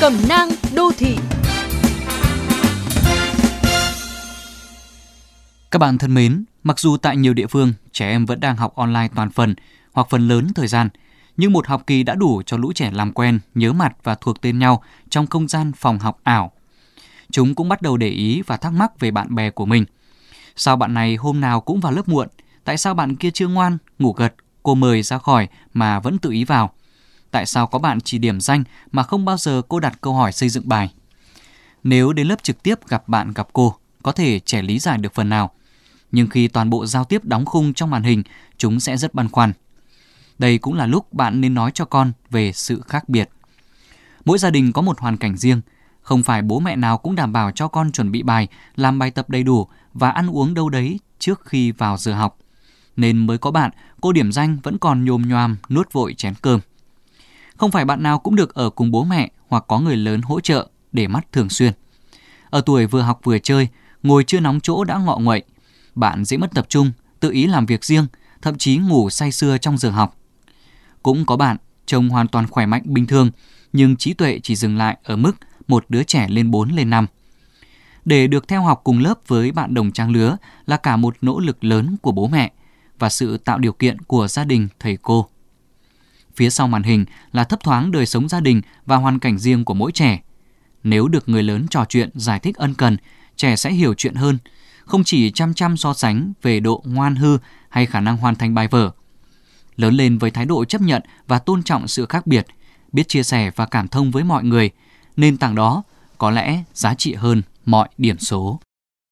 Cẩm nang đô thị Các bạn thân mến, mặc dù tại nhiều địa phương trẻ em vẫn đang học online toàn phần hoặc phần lớn thời gian, nhưng một học kỳ đã đủ cho lũ trẻ làm quen, nhớ mặt và thuộc tên nhau trong không gian phòng học ảo. Chúng cũng bắt đầu để ý và thắc mắc về bạn bè của mình. Sao bạn này hôm nào cũng vào lớp muộn? Tại sao bạn kia chưa ngoan, ngủ gật, cô mời ra khỏi mà vẫn tự ý vào? Tại sao có bạn chỉ điểm danh mà không bao giờ cô đặt câu hỏi xây dựng bài? Nếu đến lớp trực tiếp gặp bạn gặp cô, có thể trẻ lý giải được phần nào. Nhưng khi toàn bộ giao tiếp đóng khung trong màn hình, chúng sẽ rất băn khoăn. Đây cũng là lúc bạn nên nói cho con về sự khác biệt. Mỗi gia đình có một hoàn cảnh riêng, không phải bố mẹ nào cũng đảm bảo cho con chuẩn bị bài, làm bài tập đầy đủ và ăn uống đâu đấy trước khi vào giờ học. Nên mới có bạn, cô điểm danh vẫn còn nhồm nhoàm nuốt vội chén cơm. Không phải bạn nào cũng được ở cùng bố mẹ hoặc có người lớn hỗ trợ để mắt thường xuyên. Ở tuổi vừa học vừa chơi, ngồi chưa nóng chỗ đã ngọ nguậy. Bạn dễ mất tập trung, tự ý làm việc riêng, thậm chí ngủ say sưa trong giờ học. Cũng có bạn trông hoàn toàn khỏe mạnh bình thường, nhưng trí tuệ chỉ dừng lại ở mức một đứa trẻ lên 4 lên 5. Để được theo học cùng lớp với bạn đồng trang lứa là cả một nỗ lực lớn của bố mẹ và sự tạo điều kiện của gia đình thầy cô. Phía sau màn hình là thấp thoáng đời sống gia đình và hoàn cảnh riêng của mỗi trẻ. Nếu được người lớn trò chuyện giải thích ân cần, trẻ sẽ hiểu chuyện hơn, không chỉ chăm chăm so sánh về độ ngoan hư hay khả năng hoàn thành bài vở. Lớn lên với thái độ chấp nhận và tôn trọng sự khác biệt, biết chia sẻ và cảm thông với mọi người, nền tảng đó có lẽ giá trị hơn mọi điểm số.